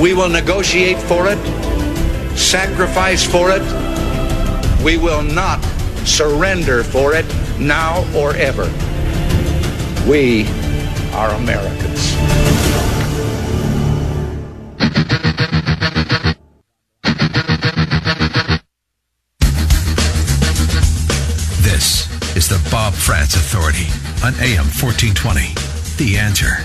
We will negotiate for it, sacrifice for it. We will not surrender for it now or ever. We are Americans. This is the Bob Frantz Authority on AM 1420. The answer.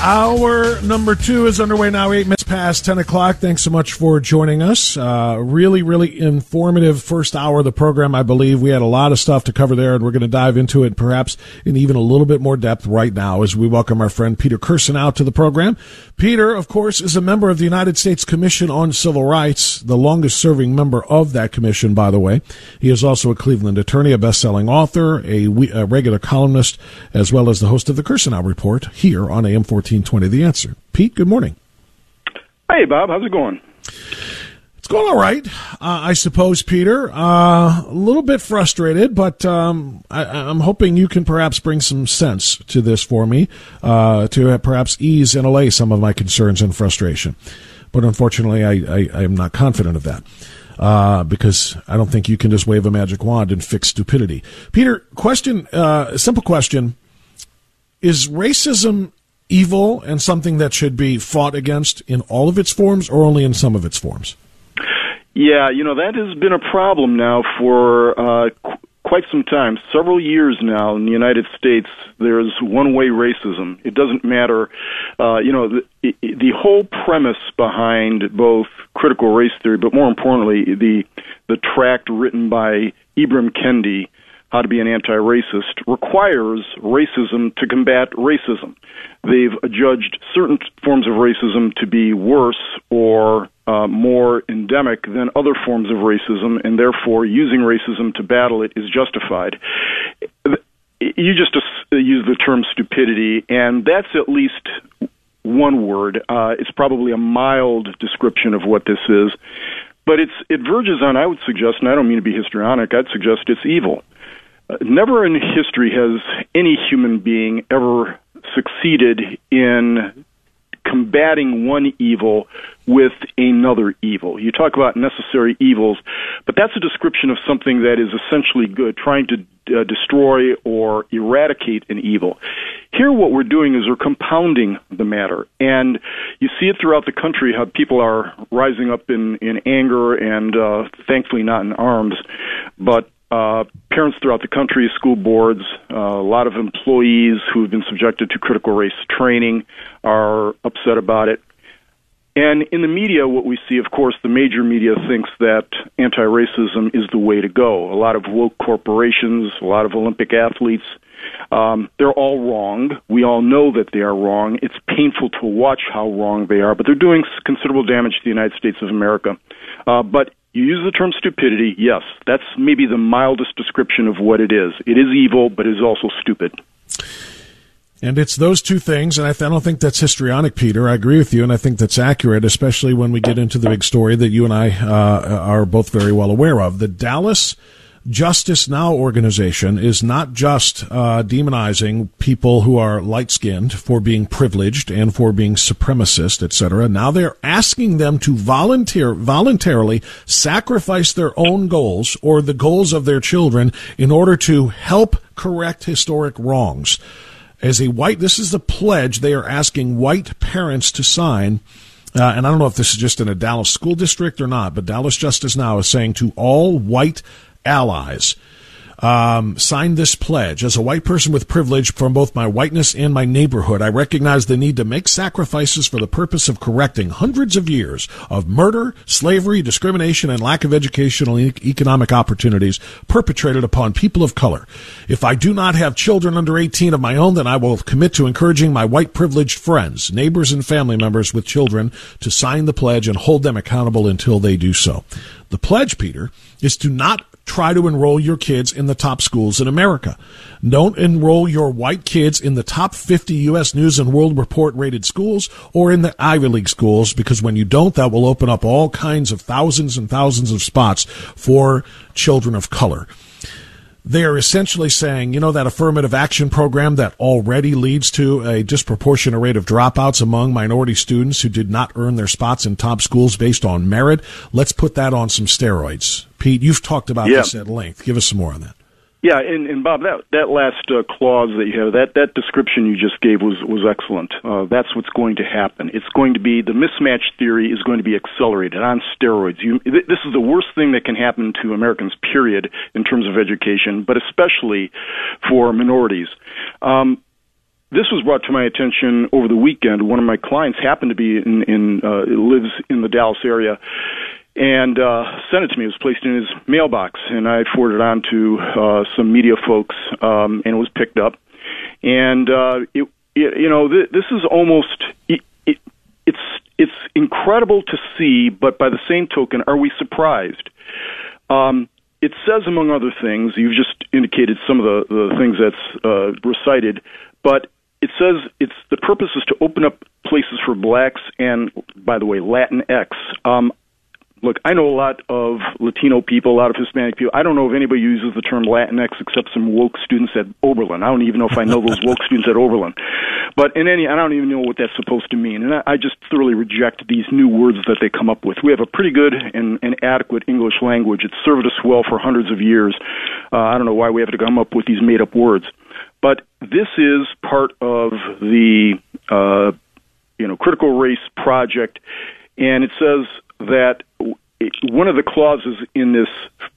Hour number two is underway now, eight minutes past 10 o'clock. Thanks so much for joining us. Uh, really, really informative first hour of the program, I believe. We had a lot of stuff to cover there, and we're going to dive into it perhaps in even a little bit more depth right now as we welcome our friend Peter Kirsanow to the program. Peter, of course, is a member of the United States Commission on Civil Rights, the longest serving member of that commission, by the way. He is also a Cleveland attorney, a best selling author, a, a regular columnist, as well as the host of the Kirsanow Report here on AM 1420 The Answer. Pete, good morning. Hey, Bob. How's it going? It's going all right, uh, I suppose, Peter. Uh, a little bit frustrated, but um, I, am hoping you can perhaps bring some sense to this for me uh, to perhaps ease and allay some of my concerns and frustration. But unfortunately, I, I, I am not confident of that. Uh, because I don't think you can just wave a magic wand and fix stupidity. Peter, question, uh, simple question. Is racism evil and something that should be fought against in all of its forms or only in some of its forms? Yeah, you know, that has been a problem now for uh, qu- quite some time. Several years now in the United States, there's one way racism. It doesn't matter. Uh, you know, the, the whole premise behind both critical race theory, but more importantly, the, the tract written by Ibram Kendi, How to Be an Anti-Racist, requires racism to combat racism they've judged certain forms of racism to be worse or uh, more endemic than other forms of racism, and therefore using racism to battle it is justified. You just use the term stupidity, and that's at least one word. Uh, it's probably a mild description of what this is, but it's it verges on. I would suggest, and I don't mean to be histrionic. I'd suggest it's evil. Never in history has any human being ever succeeded in combating one evil with another evil. You talk about necessary evils, but that's a description of something that is essentially good, trying to uh, destroy or eradicate an evil. Here, what we're doing is we're compounding the matter, and you see it throughout the country how people are rising up in, in anger and uh, thankfully not in arms, but uh, parents throughout the country, school boards, uh, a lot of employees who have been subjected to critical race training are upset about it. And in the media, what we see, of course, the major media thinks that anti racism is the way to go. A lot of woke corporations, a lot of Olympic athletes, um, they're all wrong. We all know that they are wrong. It's painful to watch how wrong they are, but they're doing considerable damage to the United States of America. Uh, but you use the term stupidity, yes, that's maybe the mildest description of what it is. It is evil, but it is also stupid. And it's those two things, and I, th- I, don't think that's histrionic, Peter. I agree with you, and I think that's accurate, especially when we get into the big story that you and I uh, are both very well aware of. The Dallas Justice Now organization is not just uh, demonizing people who are light skinned for being privileged and for being supremacist, etc. Now they're asking them to volunteer voluntarily sacrifice their own goals or the goals of their children in order to help correct historic wrongs. As a white, this is the pledge they are asking white parents to sign. Uh, and I don't know if this is just in a Dallas school district or not, but Dallas Justice Now is saying to all white allies um, this pledge. As a white person with privilege from both my whiteness and my neighborhood, I recognize the need to make sacrifices for the purpose of correcting hundreds of years of murder, slavery, discrimination, and lack of educational and economic opportunities perpetrated upon people of color. If I do not have children under 18 of my own, then I will commit to encouraging my white privileged friends, neighbors, and family members with children to sign the pledge and hold them accountable until they do so. The pledge, Peter, is to not try to enroll your kids in the top schools in America. Don't enroll your white kids in the top 50 U.S. News and World Report rated schools or in the Ivy League schools because when you don't, that will open up all kinds of thousands and thousands of spots for children of color they are essentially saying, you know, that affirmative action program that already leads to a disproportionate rate of dropouts among minority students who did not earn their spots in top schools based on merit. Let's put that on some steroids. Pete, you've talked about yeah. this at length. Give us some more on that. Yeah, and, and Bob, that that last uh, clause that you have, that that description you just gave was was excellent. Uh, that's what's going to happen. It's going to be the mismatch theory is going to be accelerated on steroids. You, this is the worst thing that can happen to Americans, period, in terms of education, but especially for minorities. Um, this was brought to my attention over the weekend. One of my clients happened to be in, in uh, lives in the Dallas area, and uh, sent it to me. It was placed in his mailbox, and I forwarded it on to uh, some media folks, um, and it was picked up. And uh, it, it, you know, th- this is almost it, it, it's it's incredible to see, but by the same token, are we surprised? Um, it says, among other things, you've just indicated some of the, the things that's uh, recited, but it says it's the purpose is to open up places for blacks and, by the way, Latinx. Um, look, I know a lot of Latino people, a lot of Hispanic people. I don't know if anybody uses the term Latinx except some woke students at Oberlin. I don't even know if I know those woke students at Oberlin. But in any, I don't even know what that's supposed to mean. And I, I just thoroughly reject these new words that they come up with. We have a pretty good and, and adequate English language. It's served us well for hundreds of years. Uh, I don't know why we have to come up with these made up words. But this is part of the, uh, you know, critical race project. And it says that one of the clauses in this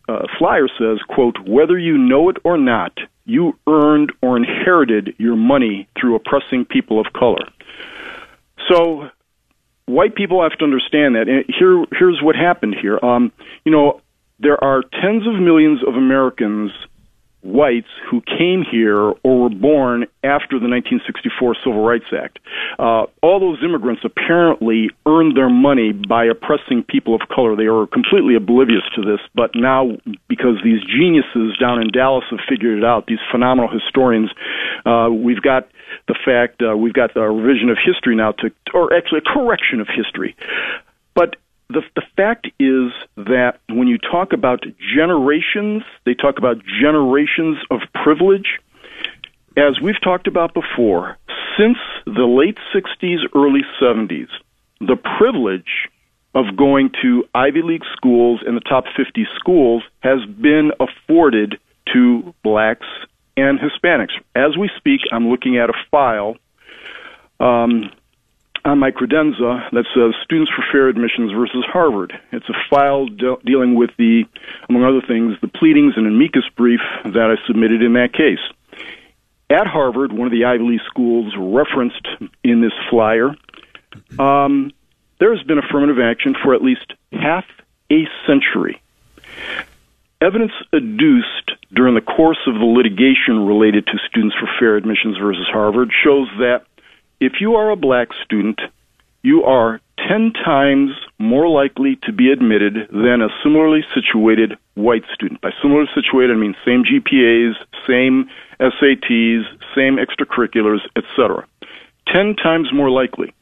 uh, flyer says, quote, whether you know it or not, you earned or inherited your money through oppressing people of color. So white people have to understand that. And here, here's what happened here. Um, you know, there are tens of millions of Americans whites who came here or were born after the 1964 Civil Rights Act. Uh, all those immigrants apparently earned their money by oppressing people of color. They were completely oblivious to this, but now because these geniuses down in Dallas have figured it out, these phenomenal historians, uh, we've got the fact uh, we've got a revision of history now to, or actually a correction of history. But the, the fact is that when you talk about generations, they talk about generations of privilege. As we've talked about before, since the late 60s, early 70s, the privilege of going to Ivy League schools and the top 50 schools has been afforded to blacks and Hispanics. As we speak, I'm looking at a file um, on my credenza that says Students for Fair Admissions versus Harvard. It's a file de- dealing with the, among other things, the pleadings and amicus brief that I submitted in that case. At Harvard, one of the Ivy League schools referenced in this flyer, um, there has been affirmative action for at least half a century. Evidence adduced during the course of the litigation related to Students for Fair Admissions versus Harvard shows that if you are a black student you are 10 times more likely to be admitted than a similarly situated white student. By similarly situated, I mean same GPAs, same SATs, same extracurriculars, etc. 10 times more likely.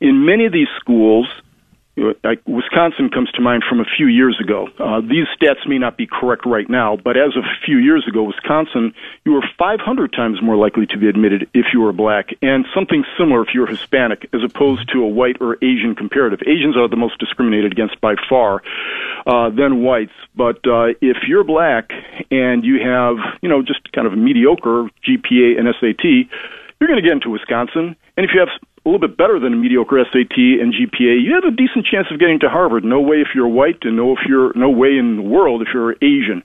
In many of these schools, Wisconsin comes to mind from a few years ago. Uh, these stats may not be correct right now, but as of a few years ago, Wisconsin, you were 500 times more likely to be admitted if you were black, and something similar if you were Hispanic, as opposed to a white or Asian comparative. Asians are the most discriminated against by far, uh, than whites. But uh, if you're black and you have, you know, just kind of a mediocre GPA and SAT, you're going to get into Wisconsin. And if you have a little bit better than a mediocre SAT and GPA, you have a decent chance of getting to Harvard. No way if you're white, and no if you're no way in the world if you're Asian.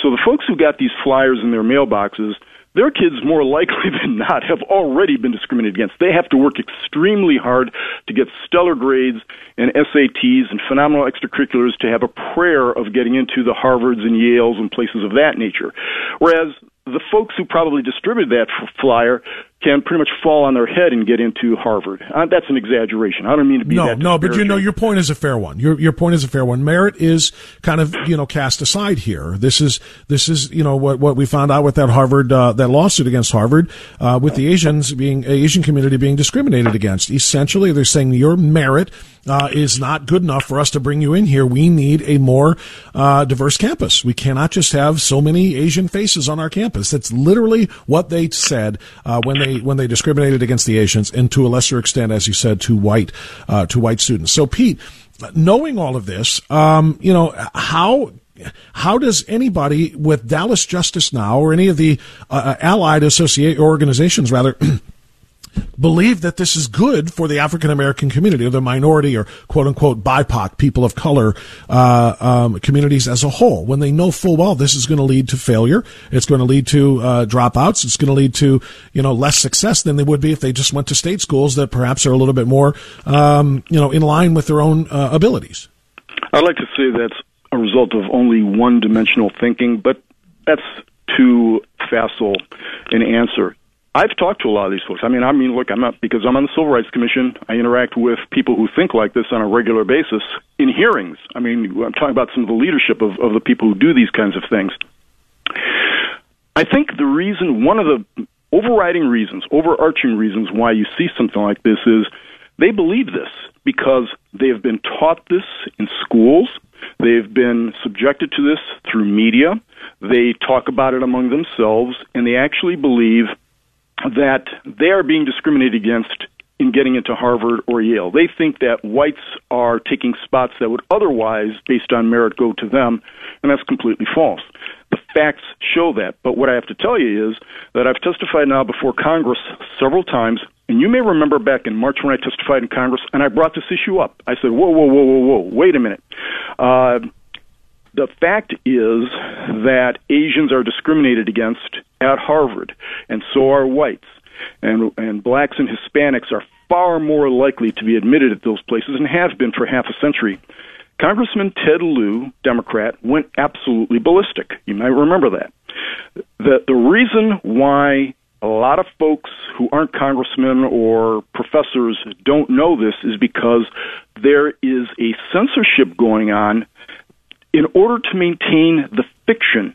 So the folks who got these flyers in their mailboxes, their kids more likely than not have already been discriminated against. They have to work extremely hard to get stellar grades and SATs and phenomenal extracurriculars to have a prayer of getting into the Harvards and Yales and places of that nature. Whereas the folks who probably distributed that flyer can pretty much fall on their head and get into Harvard. Uh, that's an exaggeration. I don't mean to be no, no, but you know your point is a fair one. Your your point is a fair one. Merit is kind of you know cast aside here. This is this is you know what what we found out with that Harvard uh, that lawsuit against Harvard uh, with the Asians being Asian community being discriminated against. Essentially, they're saying your merit uh, is not good enough for us to bring you in here. We need a more uh, diverse campus. We cannot just have so many Asian faces on our campus. That's literally what they said uh, when they when they discriminated against the Asians, and to a lesser extent, as you said, to white uh, to white students. So, Pete, knowing all of this, um, you know how how does anybody with Dallas Justice Now or any of the uh, allied associate organizations rather believe that this is good for the African American community or the minority or quote unquote BIPOC people of color uh, um, communities as a whole when they know full well this is going to lead to failure, it's going to lead to uh, dropouts, it's going to lead to you know less success than they would be if they just went to state schools that perhaps are a little bit more um, you know in line with their own uh, abilities. I'd like to say that's a result of only one dimensional thinking, but that's too facile an answer. I've talked to a lot of these folks. I mean, I mean, look, I'm not because I'm on the Civil Rights Commission. I interact with people who think like this on a regular basis in hearings. I mean, I'm talking about some of the leadership of, of the people who do these kinds of things. I think the reason, one of the overriding reasons, overarching reasons why you see something like this is they believe this because they have been taught this in schools. They've been subjected to this through media. They talk about it among themselves, and they actually believe that they are being discriminated against in getting into Harvard or Yale. They think that whites are taking spots that would otherwise, based on merit, go to them, and that's completely false. The facts show that. But what I have to tell you is that I've testified now before Congress several times, and you may remember back in March when I testified in Congress, and I brought this issue up. I said, whoa, whoa, whoa, whoa, whoa, wait a minute. Uh, the fact is that Asians are discriminated against at Harvard, and so are whites. And, and blacks and Hispanics are far more likely to be admitted at those places and have been for half a century. Congressman Ted Lieu, Democrat, went absolutely ballistic. You might remember that. The, the reason why a lot of folks who aren't congressmen or professors don't know this is because there is a censorship going on in order to maintain the fiction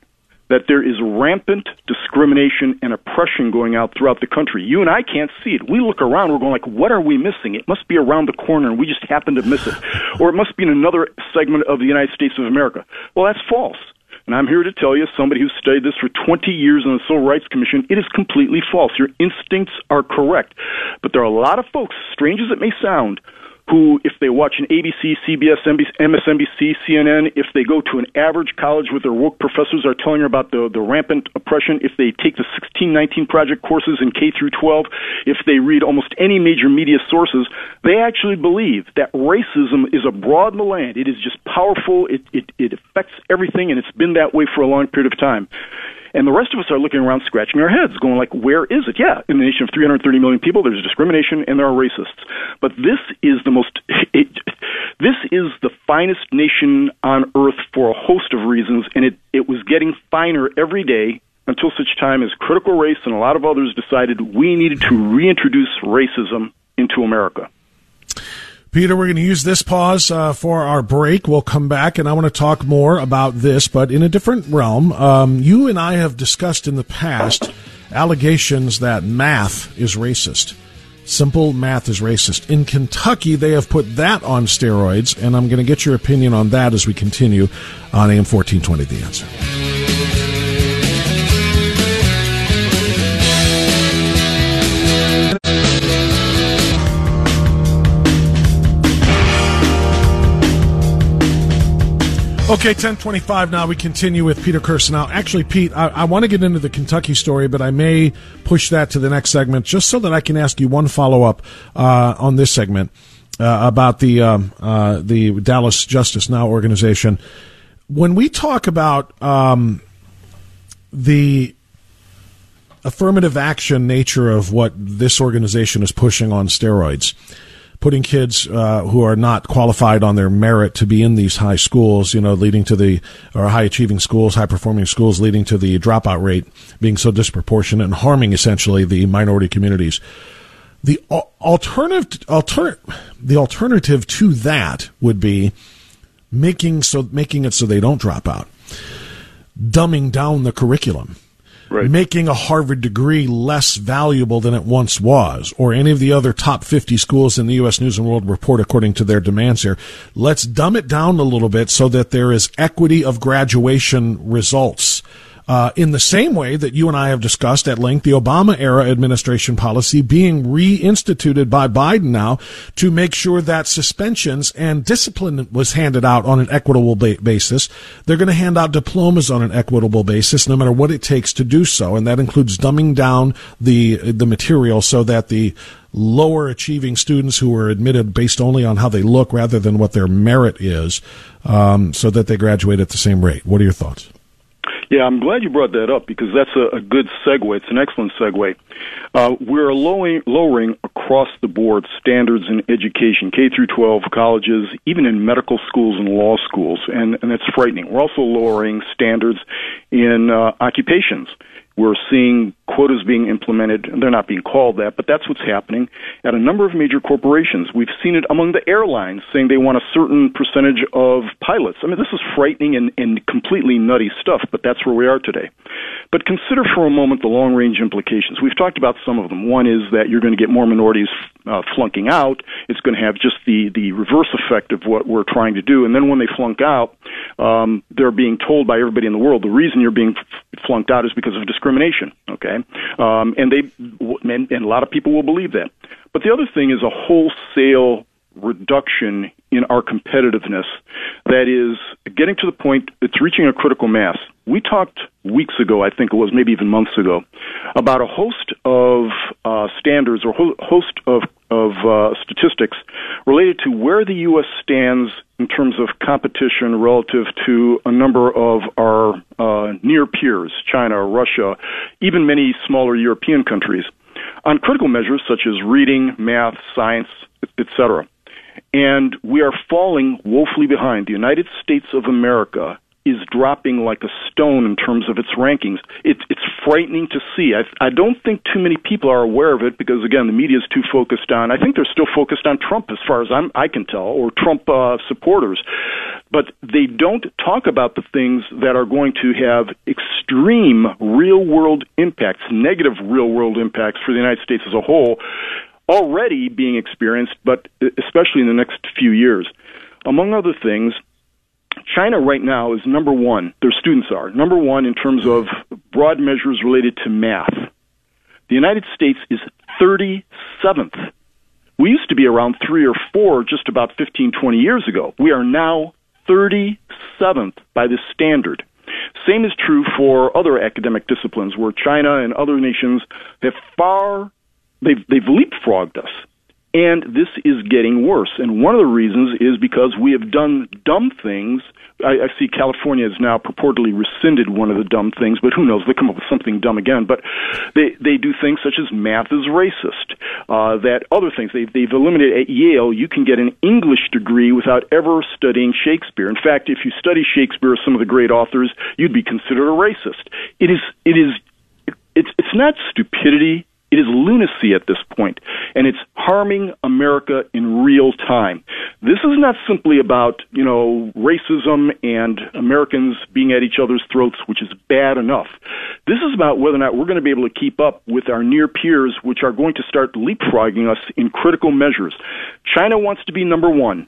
that there is rampant discrimination and oppression going out throughout the country. You and I can't see it. We look around, we're going like, what are we missing? It must be around the corner and we just happen to miss it. Or it must be in another segment of the United States of America. Well, that's false. And I'm here to tell you, somebody who's studied this for 20 years in the Civil Rights Commission, it is completely false. Your instincts are correct. But there are a lot of folks, strange as it may sound, who, if they watch an ABC, CBS, MSNBC, CNN, if they go to an average college with their woke professors are telling her about the, the rampant oppression, if they take the 1619 project courses in K through 12, if they read almost any major media sources, they actually believe that racism is abroad in the land. It is just powerful. It, it, it affects everything, and it's been that way for a long period of time. And the rest of us are looking around scratching our heads, going like, where is it? Yeah, in the nation of 330 million people, there's discrimination and there are racists. But this is the most, it, this is the finest nation on earth for a host of reasons, and it, it was getting finer every day until such time as critical race and a lot of others decided we needed to reintroduce racism into America. Peter, we're going to use this pause uh, for our break. We'll come back, and I want to talk more about this, but in a different realm. Um, you and I have discussed in the past allegations that math is racist. Simple math is racist. In Kentucky, they have put that on steroids, and I'm going to get your opinion on that as we continue on AM 1420 The Answer. Okay, 1025 now. We continue with Peter Kirsanow. Now, Actually, Pete, I, I, want to get into the Kentucky story, but I may push that to the next segment just so that I can ask you one follow up uh, on this segment uh, about the, um, uh, the Dallas Justice Now organization. When we talk about um, the affirmative action nature of what this organization is pushing on steroids, putting kids uh, who are not qualified on their merit to be in these high schools, you know, leading to the or high achieving schools, high performing schools, leading to the dropout rate being so disproportionate and harming essentially the minority communities. The alternative, alter, the alternative to that would be making so making it so they don't drop out, dumbing down the curriculum right. making a Harvard degree less valuable than it once was, or any of the other top 50 schools in the U.S. News and World Report according to their demands here. Let's dumb it down a little bit so that there is equity of graduation results uh, in the same way that you and I have discussed at length, the Obama era administration policy being reinstituted by Biden now to make sure that suspensions and discipline was handed out on an equitable ba- basis. They're going to hand out diplomas on an equitable basis, no matter what it takes to do so, and that includes dumbing down the the material so that the lower achieving students who are admitted based only on how they look rather than what their merit is, um, so that they graduate at the same rate. What are your thoughts? Yeah, I'm glad you brought that up because that's a, a good segue. It's an excellent segue. Uh, we're lowering, lowering across the board standards in education, K through 12 colleges, even in medical schools and law schools, and, and it's frightening. We're also lowering standards in uh, occupations. We're seeing quotas being implemented, and they're not being called that, but that's what's happening at a number of major corporations. We've seen it among the airlines saying they want a certain percentage of pilots. I mean, this is frightening and, and completely nutty stuff, but that's where we are today. But consider for a moment the long range implications. We've talked about some of them. One is that you're going to get more minorities uh, flunking out. It's going to have just the, the reverse effect of what we're trying to do. And then when they flunk out, um, they're being told by everybody in the world the reason you're being flunked out is because of discrimination. Okay, um, and they and, and a lot of people will believe that. But the other thing is a wholesale reduction in our competitiveness that is getting to the point it's reaching a critical mass. We talked weeks ago, I think it was maybe even months ago, about a host of uh, standards or ho- host of of uh, statistics related to where the U.S. stands in terms of competition relative to a number of our uh, near peers, China, Russia, even many smaller European countries, on critical measures such as reading, math, science, etc. And we are falling woefully behind. The United States of America is dropping like a stone in terms of its rankings. It, it's frightening to see. I, I don't think too many people are aware of it because, again, the media is too focused on. I think they're still focused on Trump, as far as I'm, I can tell, or Trump uh, supporters. But they don't talk about the things that are going to have extreme real world impacts, negative real world impacts for the United States as a whole already being experienced, but uh, especially in the next few years. Among other things, China right now is number one, their students are number one in terms of broad measures related to math. The United States is 37th. We used to be around three or four just about 15, 20 years ago. We are now 37th by this standard. Same is true for other academic disciplines where China and other nations have far they've they've leapfrogged us. And this is getting worse. And one of the reasons is because we have done dumb things. I, I see California has now purportedly rescinded one of the dumb things, but who knows? They come up with something dumb again. But they they do things such as math is racist. Uh, that other things they they've eliminated at Yale. You can get an English degree without ever studying Shakespeare. In fact, if you study Shakespeare or some of the great authors, you'd be considered a racist. It is it is it's it's not stupidity It is lunacy at this point, and it's harming America in real time. This is not simply about, you know, racism and Americans being at each other's throats, which is bad enough. This is about whether or not we're going to be able to keep up with our near peers, which are going to start leapfrogging us in critical measures. China wants to be number one.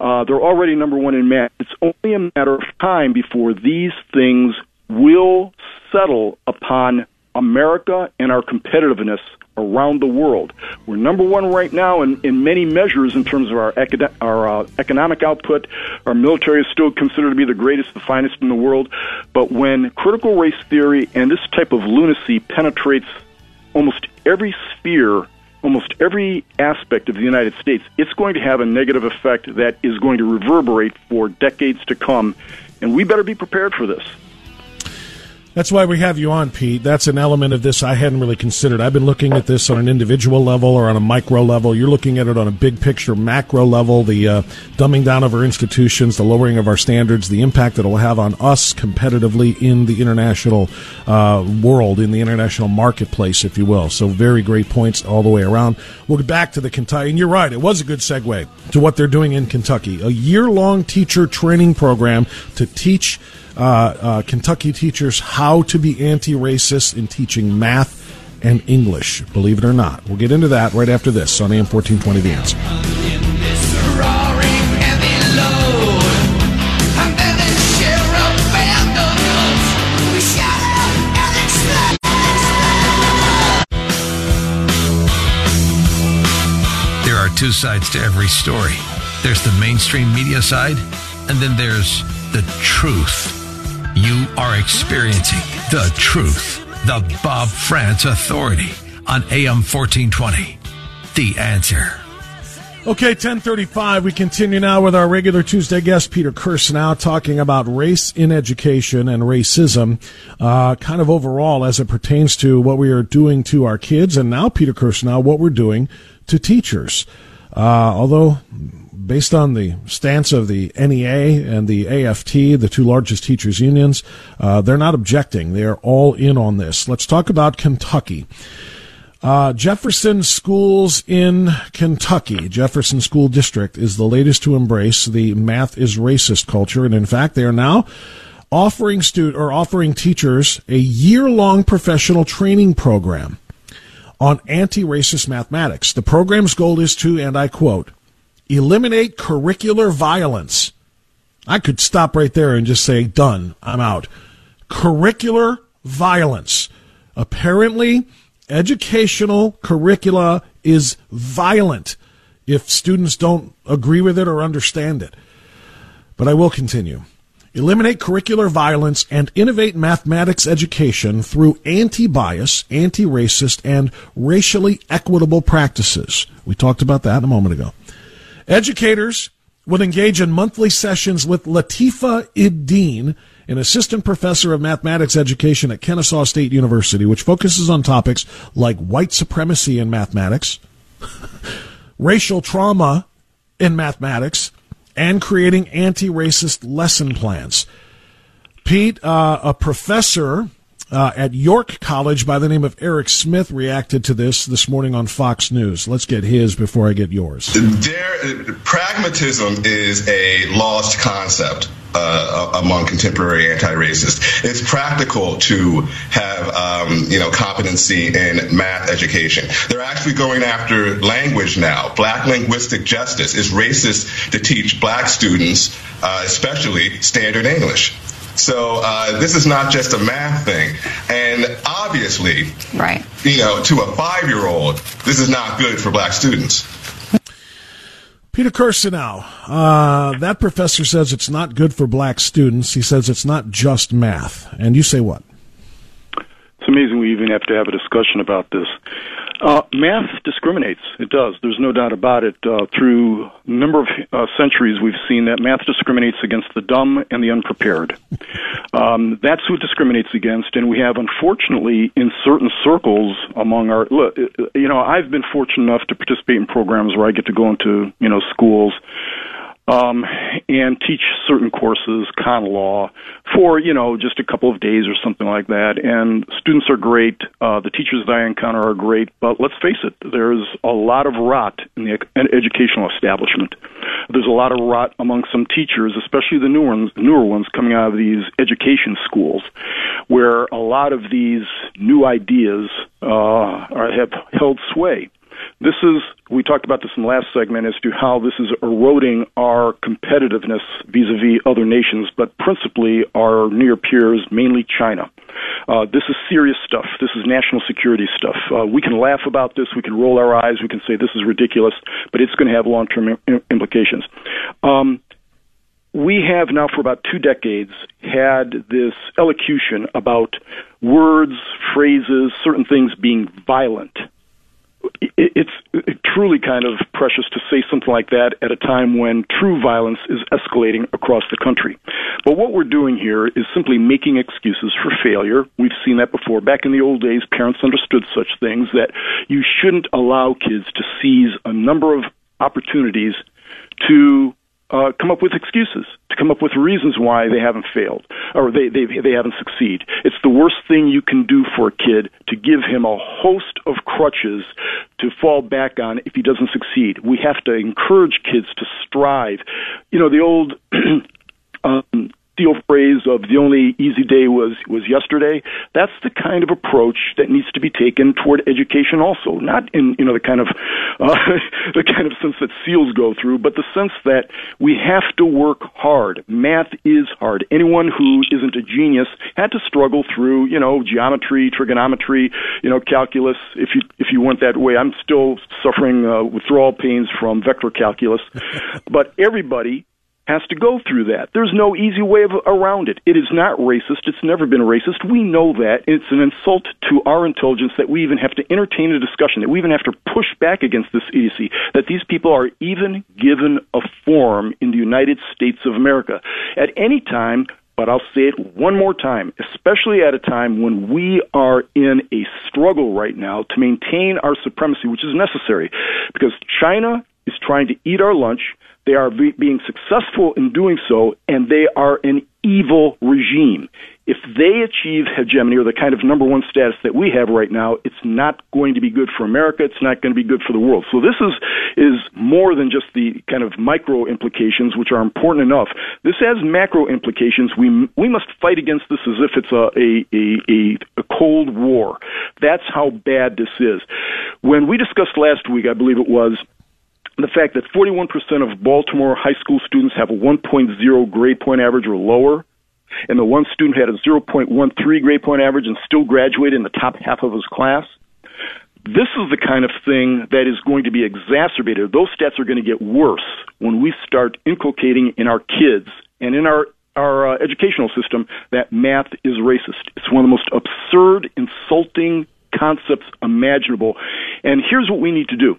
Uh, they're already number one in math. It's only a matter of time before these things will settle upon America and our competitiveness around the world. We're number one right now in, in many measures in terms of our, our uh, economic output. Our military is still considered to be the greatest, the finest in the world. But when critical race theory and this type of lunacy penetrates almost every sphere, almost every aspect of the United States, it's going to have a negative effect that is going to reverberate for decades to come. And we better be prepared for this. That's why we have you on, Pete. That's an element of this I hadn't really considered. I've been looking at this on an individual level or on a micro level. You're looking at it on a big picture, macro level, the uh, dumbing down of our institutions, the lowering of our standards, the impact that it will have on us competitively in the international uh, world, in the international marketplace, if you will. So, very great points all the way around. We'll get back to the Kentucky. And you're right, it was a good segue to what they're doing in Kentucky. A year long teacher training program to teach Uh, uh, Kentucky teachers how to be anti racist in teaching math and English, believe it or not. We'll get into that right after this on AM 1420 The Answer. There are two sides to every story there's the mainstream media side, and then there's the truth. You are experiencing the truth. The Bob Frantz Authority on AM 1420. The answer. Okay, 1035. We continue now with our regular Tuesday guest, Peter Kirsanow, talking about race in education and racism, uh, kind of overall as it pertains to what we are doing to our kids, and now, Peter Kirsanow, what we're doing to teachers. Uh, although, based on the stance of the NEA and the AFT, the two largest teachers' unions, uh, they're not objecting. They're all in on this. Let's talk about Kentucky. Uh, Jefferson Schools in Kentucky, Jefferson School District, is the latest to embrace the math is racist culture, and in fact, they are now offering student or offering teachers a year-long professional training program on anti-racist mathematics. The program's goal is to, and I quote, eliminate curricular violence. I could stop right there and just say, done, I'm out. Curricular violence. Apparently, educational curricula is violent if students don't agree with it or understand it. But I will continue. Eliminate curricular violence and innovate mathematics education through anti bias, anti racist, and racially equitable practices. We talked about that a moment ago. Educators would engage in monthly sessions with Lateefah Id-Deen, an assistant professor of mathematics education at Kennesaw State University, which focuses on topics like white supremacy in mathematics, racial trauma in mathematics, and creating anti racist lesson plans. Pete, uh, a professor uh, at York College by the name of Erec Smith reacted to this this morning on Fox News. Let's get his before I get yours. There, pragmatism is a lost concept. Uh, among contemporary anti-racists, it's practical to have um, you know competency in math education. They're actually going after language now. Black linguistic justice is racist to teach black students, uh, especially standard English. So uh, this is not just a math thing, and obviously, right? You know, to a five-year-old, this is not good for black students. Peter Kirsanow, uh, that professor says it's not good for black students. He says it's not just math. And you say what? It's amazing we even have to have a discussion about this. Uh, math discriminates. It does. There's no doubt about it. Uh, through a number of uh, centuries, we've seen that math discriminates against the dumb and the unprepared. Um, that's who it discriminates against, and we have, unfortunately, in certain circles among our. Look, you know, I've been fortunate enough to participate in programs where I get to go into, you know, schools um, and teach certain courses, con law, for you know just a couple of days or something like that. And students are great. Uh, the teachers that I encounter are great. But let's face it, there's a lot of rot in the educational establishment. There's a lot of rot among some teachers, especially the newer ones, newer ones coming out of these education schools, where a lot of these new ideas uh, are, have held sway. This is, we talked about this in the last segment as to how this is eroding our competitiveness vis a vis other nations, but principally our near peers, mainly China. Uh, this is serious stuff. This is national security stuff. Uh, we can laugh about this. We can roll our eyes. We can say this is ridiculous, but it's going to have long term Im- implications. Um, we have now for about two decades had this elocution about words, phrases, certain things being violent it's truly kind of precious to say something like that at a time when true violence is escalating across the country. But what we're doing here is simply making excuses for failure. We've seen that before. Back in the old days, parents understood such things that you shouldn't allow kids to seize a number of opportunities to uh, come up with excuses, to come up with reasons why they haven't failed or they, they, they haven't succeeded. It's the worst thing you can do for a kid to give him a host of crutches to fall back on if he doesn't succeed. We have to encourage kids to strive. You know, the old um, steel phrase of the only easy day was was yesterday. That's the kind of approach that needs to be taken toward education also not in you know the kind of uh, the kind of sense that seals go through but the sense that we have to work hard. Math is hard. Anyone who isn't a genius had to struggle through you know geometry trigonometry you know calculus. If you if you went that way i'm still suffering uh, withdrawal pains from vector calculus. But everybody has to go through that. There's no easy way of, around it. It is not racist. It's never been racist. We know that. It's an insult to our intelligence that we even have to entertain a discussion, that we even have to push back against this idiocy, that these people are even given a form in the United States of America. At any time, but I'll say it one more time, especially at a time when we are in a struggle right now to maintain our supremacy, which is necessary, because China is trying to eat our lunch. They are be- being successful in doing so, and they are an evil regime. If they achieve hegemony or the kind of number one status that we have right now, it's not going to be good for America. It's not going to be good for the world. So this is is more than just the kind of micro implications, which are important enough. This has macro implications. We we must fight against this as if it's a a a, a cold war. That's how bad this is. When we discussed last week, I believe it was the fact that 41% of Baltimore high school students have a 1.0 grade point average or lower, and the one student had a 0.13 grade point average and still graduated in the top half of his class. This is the kind of thing that is going to be exacerbated. Those stats are going to get worse when we start inculcating in our kids and in our our uh, educational system that math is racist. It's one of the most absurd, insulting concepts imaginable. And here's what we need to do.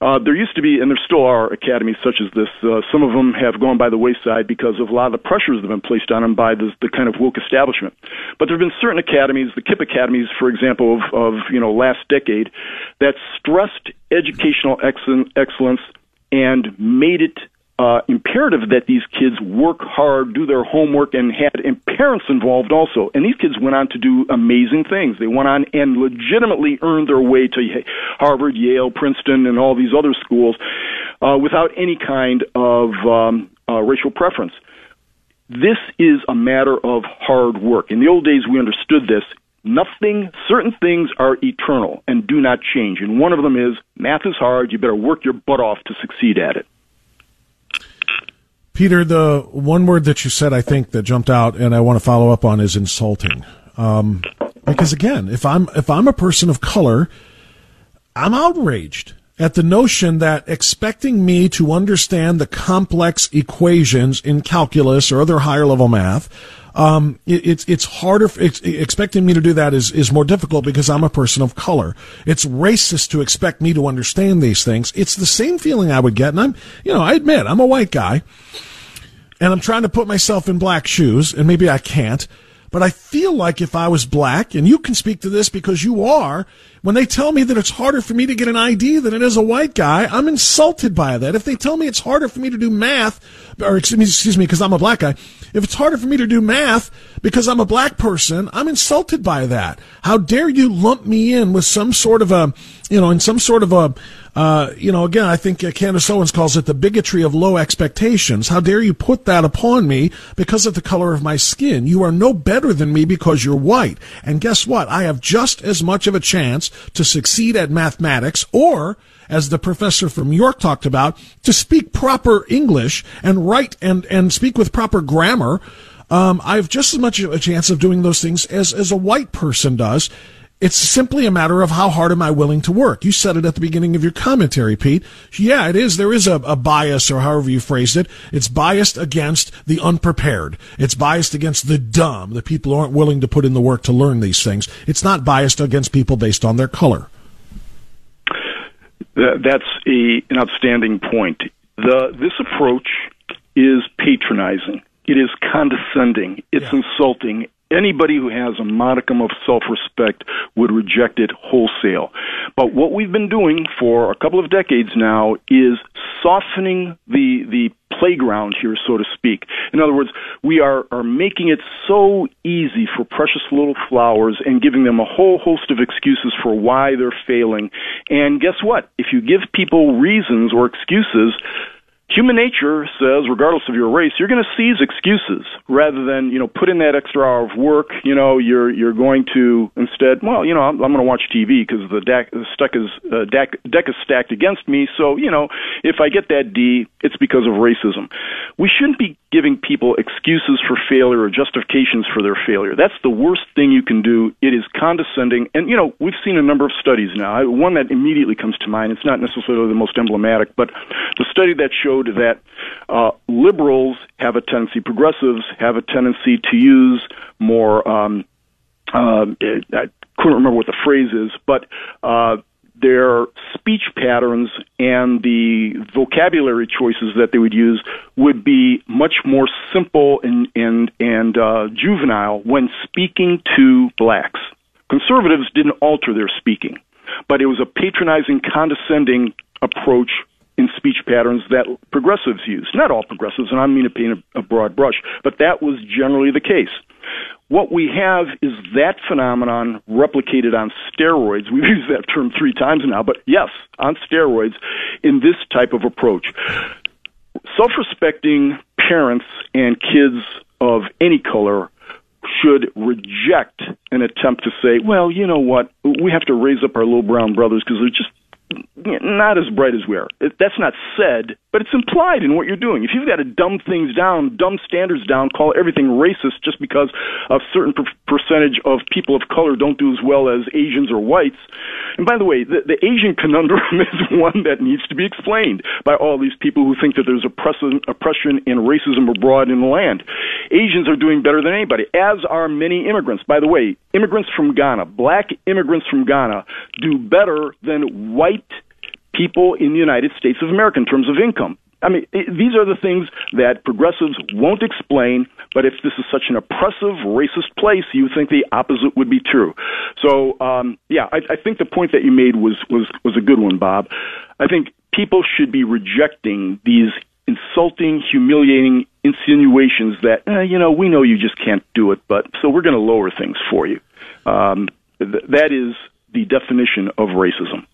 Uh, there used to be, and there still are, academies such as this. Uh, some of them have gone by the wayside because of a lot of the pressures that have been placed on them by the, the kind of woke establishment. But there have been certain academies, the KIPP academies, for example, of, of you know last decade, that stressed educational excellence and made it uh, imperative that these kids work hard, do their homework, and had and parents involved also. And these kids went on to do amazing things. They went on and legitimately earned their way to Harvard, Yale, Princeton, and all these other schools uh, without any kind of um, uh, racial preference. This is a matter of hard work. In the old days, we understood this. Nothing, certain things are eternal and do not change. And one of them is math is hard. You better work your butt off to succeed at it. Peter, the one word that you said, I think that jumped out, and I want to follow up on is insulting. Um, because again, if I'm if I'm a person of color, I'm outraged at the notion that expecting me to understand the complex equations in calculus or other higher level math um, it, it's it's harder. It's, expecting me to do that is is more difficult because I'm a person of color. It's racist to expect me to understand these things. It's the same feeling I would get, and I'm you know I admit I'm a white guy, and I'm trying to put myself in black shoes, and maybe I can't. But I feel like if I was black, and you can speak to this because you are, when they tell me that it's harder for me to get an ID than it is a white guy, I'm insulted by that. If they tell me it's harder for me to do math, or excuse me, because I'm a black guy, If it's harder for me to do math because I'm a black person, I'm insulted by that. How dare you lump me in with some sort of a, you know, in some sort of a, uh, you know, again, I think uh, Candace Owens calls it the bigotry of low expectations. How dare you put that upon me because of the color of my skin? You are no better than me because you're white. And guess what? I have just as much of a chance to succeed at mathematics or as the professor from York talked about, to speak proper English and write and, and speak with proper grammar. Um, I have just as much a chance of doing those things as, as a white person does. It's simply a matter of how hard am I willing to work. You said it at the beginning of your commentary, Pete. Yeah, it is. There is a, a, bias, or however you phrased it. It's biased against the unprepared. It's biased against the dumb, the people who aren't willing to put in the work to learn these things. It's not biased against people based on their color. That's a, an outstanding point. The, this approach is patronizing. It is condescending. It's yeah. insulting anybody who has a modicum of self-respect would reject it wholesale. But what we've been doing for a couple of decades now is softening the the playground here, so to speak. In other words, we are, are making it so easy for precious little flowers and giving them a whole host of excuses for why they're failing. And guess what? If you give people reasons or excuses, human nature says, regardless of your race, you're going to seize excuses rather than you know put in that extra hour of work. You know, you're you're going to instead, well, you know, I'm, I'm going to watch TV because the deck the is uh, deck deck is stacked against me. So you know, if I get that D, it's because of racism. We shouldn't be giving people excuses for failure or justifications for their failure. That's the worst thing you can do. It is condescending, and you know, we've seen a number of studies now. One that immediately comes to mind. It's not necessarily the most emblematic, but the study that showed showed that uh, liberals have a tendency, progressives have a tendency to use more. Um, uh, I couldn't remember what the phrase is, but uh, their speech patterns and the vocabulary choices that they would use would be much more simple and and and uh, juvenile when speaking to blacks. Conservatives didn't alter their speaking, but it was a patronizing, condescending approach in speech patterns that progressives use. Not all progressives, and I mean to paint a, a broad brush, but that was generally the case. What we have is that phenomenon replicated on steroids. We've used that term three times now, but yes, on steroids in this type of approach. Self respecting parents and kids of any color should reject an attempt to say, well, you know what, we have to raise up our little brown brothers because they're just not as bright as we are. That's not said, but it's implied in what you're doing. If you've got to dumb things down, dumb standards down, call everything racist just because a certain per- percentage of people of color don't do as well as Asians or whites. And by the way, the, the Asian conundrum is one that needs to be explained by all these people who think that there's oppression, oppression and racism abroad in the land. Asians are doing better than anybody, as are many immigrants. By the way, immigrants from Ghana, black immigrants from Ghana, do better than white people in the United States of America in terms of income. I mean, these are the things that progressives won't explain, but if this is such an oppressive, racist place, you think the opposite would be true. So, um, yeah, I, I think the point that you made was, was, was a good one, Bob. I think people should be rejecting these insulting, humiliating insinuations that, eh, you know, we know you just can't do it, but so we're going to lower things for you. Um, th- that is the definition of racism.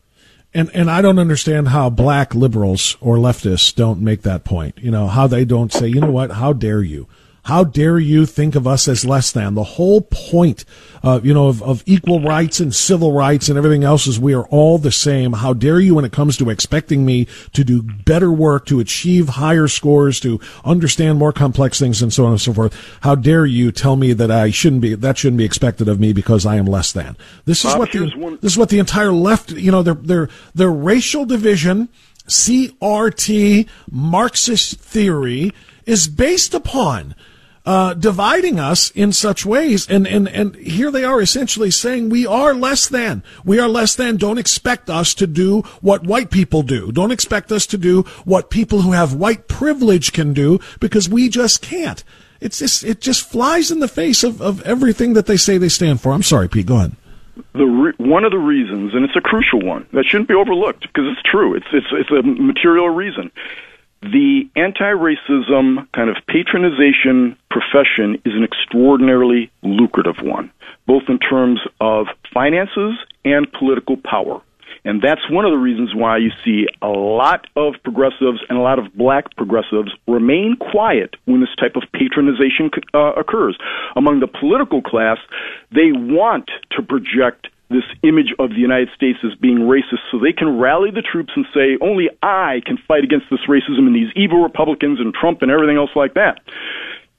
And and I don't understand how black liberals or leftists don't make that point. You know, how they don't say, you know what, how dare you? How dare you think of us as less than? The whole point, uh, you know, of, of equal rights and civil rights and everything else is we are all the same. How dare you when it comes to expecting me to do better work, to achieve higher scores, to understand more complex things and so on and so forth? How dare you tell me that I shouldn't be, that shouldn't be expected of me because I am less than? This is Bob, what the, one... this is what the entire left, you know, their, their, their racial division, CRT, Marxist theory is based upon uh, dividing us in such ways. And, and, and here they are essentially saying we are less than. We are less than. Don't expect us to do what white people do. Don't expect us to do what people who have white privilege can do because we just can't. It's just, it just flies in the face of, of everything that they say they stand for. I'm sorry, Pete. Go ahead. The re- one of the reasons, and it's a crucial one that shouldn't be overlooked because it's true. It's it's it's a material reason the anti-racism kind of patronization profession is an extraordinarily lucrative one, both in terms of finances and political power. And that's one of the reasons why you see a lot of progressives and a lot of black progressives remain quiet when this type of patronization uh, occurs. Among the political class, they want to project this image of the United States as being racist so they can rally the troops and say, only I can fight against this racism and these evil Republicans and Trump and everything else like that.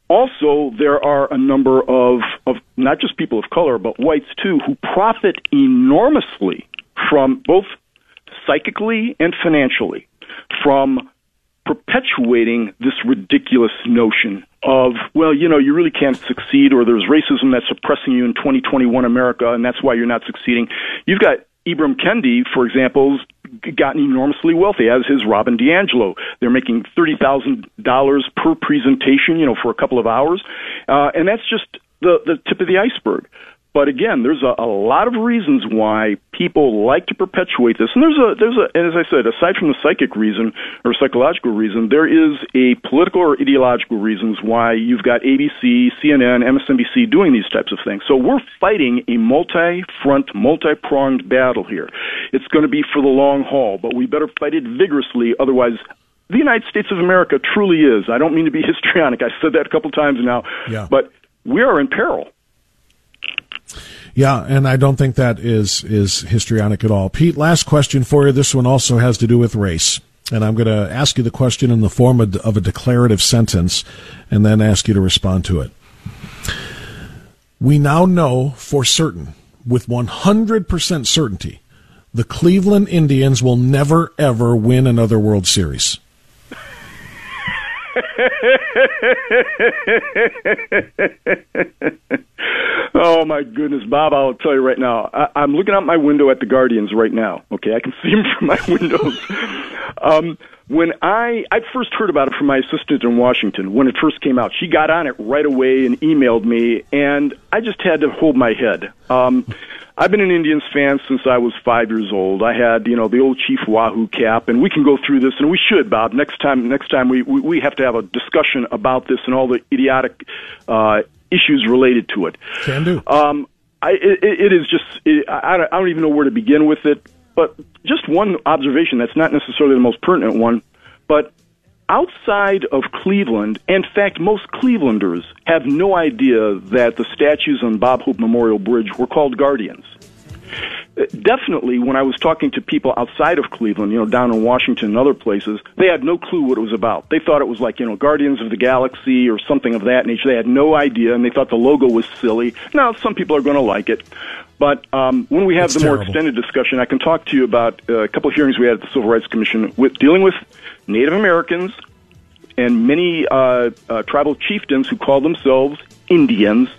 Also, there are a number of, of not just people of color, but whites too, who profit enormously from both psychically and financially from perpetuating this ridiculous notion of, well, you know, you really can't succeed, or there's racism that's suppressing you in 2021 America, and that's why you're not succeeding. You've got Ibram Kendi, for example, gotten enormously wealthy, as is Robin DiAngelo. They're making thirty thousand dollars per presentation, you know, for a couple of hours, uh, and that's just the the tip of the iceberg. But again, there's a, a lot of reasons why people like to perpetuate this. And there's a, there's a, and as I said, aside from the psychic reason or psychological reason, there is a political or ideological reasons why you've got ABC, CNN, MSNBC doing these types of things. So we're fighting a multi-front, multi-pronged battle here. It's going to be for the long haul, but we better fight it vigorously. Otherwise, the United States of America truly is. I don't mean to be histrionic. I said that a couple times now, yeah. but we are in peril. Yeah, and I don't think that is is histrionic at all. Pete, last question for you. This one also has to do with race. And I'm going to ask you the question in the form of, of a declarative sentence and then ask you to respond to it. We now know for certain, with 100% certainty, the Cleveland Indians will never, ever win another World Series. oh my goodness, Bob! I'll tell you right now. I, I'm looking out my window at the Guardians right now. Okay, I can see them from my windows. um, when I I first heard about it from my assistant in Washington when it first came out, she got on it right away and emailed me, and I just had to hold my head. Um, I've been an Indians fan since I was five years old. I had, you know, the old Chief Wahoo cap, and we can go through this, and we should, Bob. Next time, next time we we, we have to have a discussion about this and all the idiotic uh, issues related to it. Can do. Um, I, it, it is just, it, I, don't, I don't even know where to begin with it. But just one observation that's not necessarily the most pertinent one, but outside of Cleveland, in fact, most Clevelanders have no idea that the statues on Bob Hope Memorial Bridge were called guardians. Definitely, when I was talking to people outside of Cleveland, you know, down in Washington and other places, they had no clue what it was about. They thought it was like, you know, Guardians of the Galaxy or something of that nature. They had no idea, and they thought the logo was silly. Now, some people are going to like it. But um, when we have it's the terrible. more extended discussion, I can talk to you about uh, a couple of hearings we had at the Civil Rights Commission with dealing with Native Americans and many uh, uh, tribal chieftains who call themselves Indians,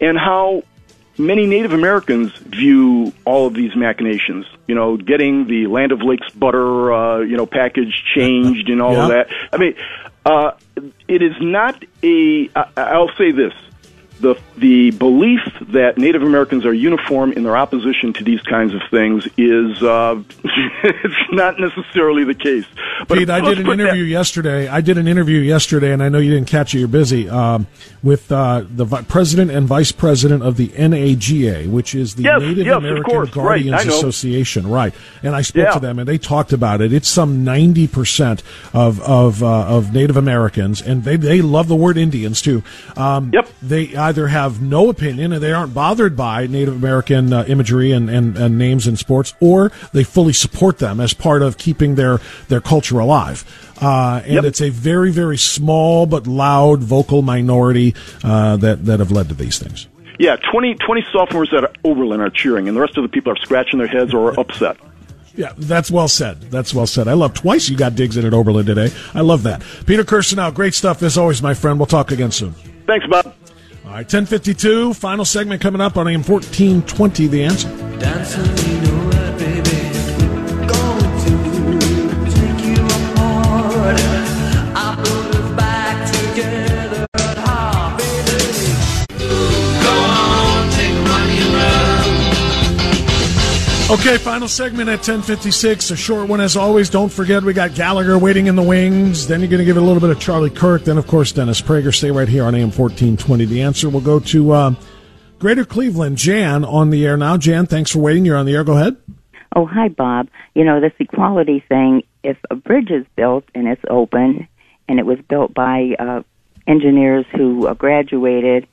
and how many Native Americans view all of these machinations. You know, getting the Land O'Lakes butter, uh, you know, package changed and all yeah. of that. I mean, uh, it is not a. I, I'll say this: the the belief that Native Americans are uniform in their opposition to these kinds of things is uh, it's not necessarily the case. But Pete, I did an interview that- yesterday. I did an interview yesterday, and I know you didn't catch it. You're busy um, with uh, the president and vice president of the NAGA, which is the yes, Native yes, American Guardians right, Association, right? And I spoke yeah. to them, and they talked about it. It's some ninety percent of of uh, of Native Americans, and they they love the word Indians too. Um, yep. They either have no opinion and they aren't bothered by Native American uh, imagery and, and, and, names in sports, or they fully support them as part of keeping their, their culture alive. Uh, and yep. it's a very, very small but loud vocal minority uh, that, that have led to these things. Yeah, 20, 20 sophomores at Oberlin are cheering, and the rest of the people are scratching their heads or upset. Yeah, that's well said. That's well said. I love twice you got digs in at Oberlin today. I love that. Peter Kirsanow, great stuff as always, my friend. We'll talk again soon. Thanks, Bob. All right, 1052, final segment coming up on AM 1420, The Answer. Dancing, Okay, final segment at 1056. A short one as always. Don't forget we got Gallagher waiting in the wings. Then you're going to give it a little bit of Charlie Kirk. Then, of course, Dennis Prager. Stay right here on AM 1420. The answer. We'll go to uh, Greater Cleveland. Jan on the air now. Jan, thanks for waiting. You're on the air. Go ahead. Oh, hi, Bob. You know, this equality thing, if a bridge is built and it's open and it was built by uh, engineers who uh, graduated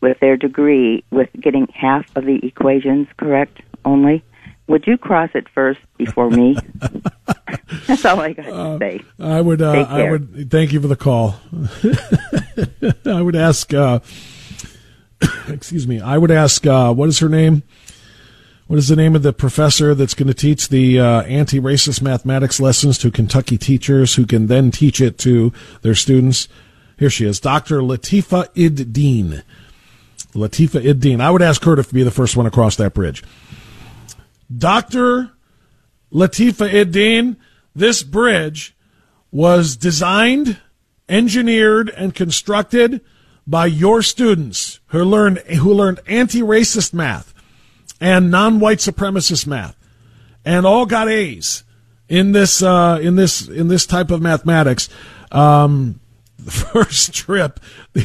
with their degree with getting half of the equations correct only, would you cross it first before me? That's all I got to uh, say. I would. Uh, I would. Thank you for the call. I would ask. Uh, excuse me. I would ask. Uh, what is her name? What is the name of the professor that's going to teach the uh, anti-racist mathematics lessons to Kentucky teachers who can then teach it to their students? Here she is, Dr. Lateefah Id-Deen. Lateefah Id-Deen. I would ask her to be the first one across that bridge. Dr. Lateefah Id-Deen, this bridge was designed, engineered, and constructed by your students who learned who learned anti-racist math and non-white supremacist math, and all got A's in this uh, in this in this type of mathematics. Um, the first trip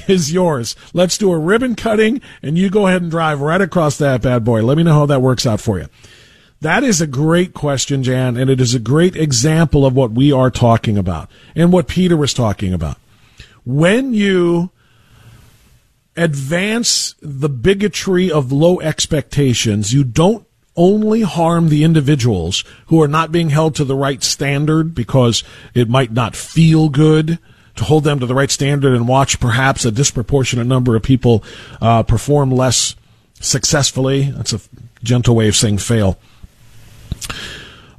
is yours. Let's do a ribbon cutting, and you go ahead and drive right across that bad boy. Let me know how that works out for you. That is a great question, Jan, and it is a great example of what we are talking about and what Peter was talking about. When you advance the bigotry of low expectations, you don't only harm the individuals who are not being held to the right standard because it might not feel good to hold them to the right standard and watch perhaps a disproportionate number of people uh, perform less successfully. That's a gentle way of saying fail.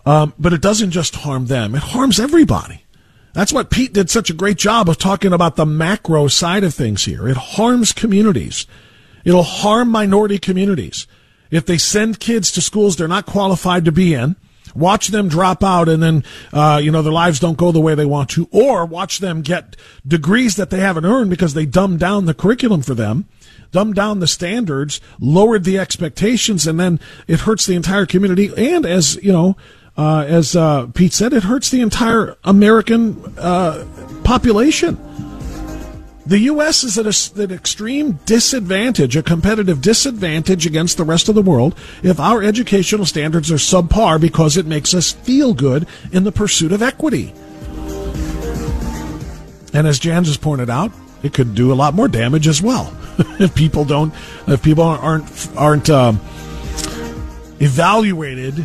Um, but it doesn't just harm them, it harms everybody. That's what Pete did such a great job of talking about the macro side of things here. It harms communities. It'll harm minority communities. If they send kids to schools they're not qualified to be in, watch them drop out and then, uh, you know, their lives don't go the way they want to, or watch them get degrees that they haven't earned because they dumbed down the curriculum for them dumbed down the standards, lowered the expectations, and then it hurts the entire community. And as you know, uh, as uh, Pete said, it hurts the entire American uh, population. The U.S. is at a, an extreme disadvantage, a competitive disadvantage against the rest of the world if our educational standards are subpar because it makes us feel good in the pursuit of equity. And as Jan just pointed out, it could do a lot more damage as well. if people don't, if people aren't aren't um, evaluated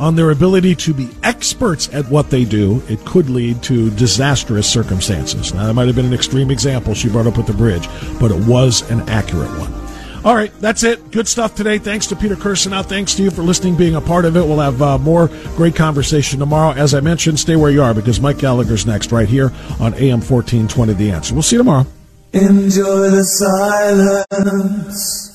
on their ability to be experts at what they do, it could lead to disastrous circumstances. Now, that might have been an extreme example she brought up with the bridge, but it was an accurate one. All right, that's it. Good stuff today. Thanks to Peter Kirsanow. Thanks to you for listening, being a part of it. We'll have uh, more great conversation tomorrow. As I mentioned, stay where you are because Mike Gallagher's next right here on AM 1420 The Answer. We'll see you tomorrow. Enjoy the silence.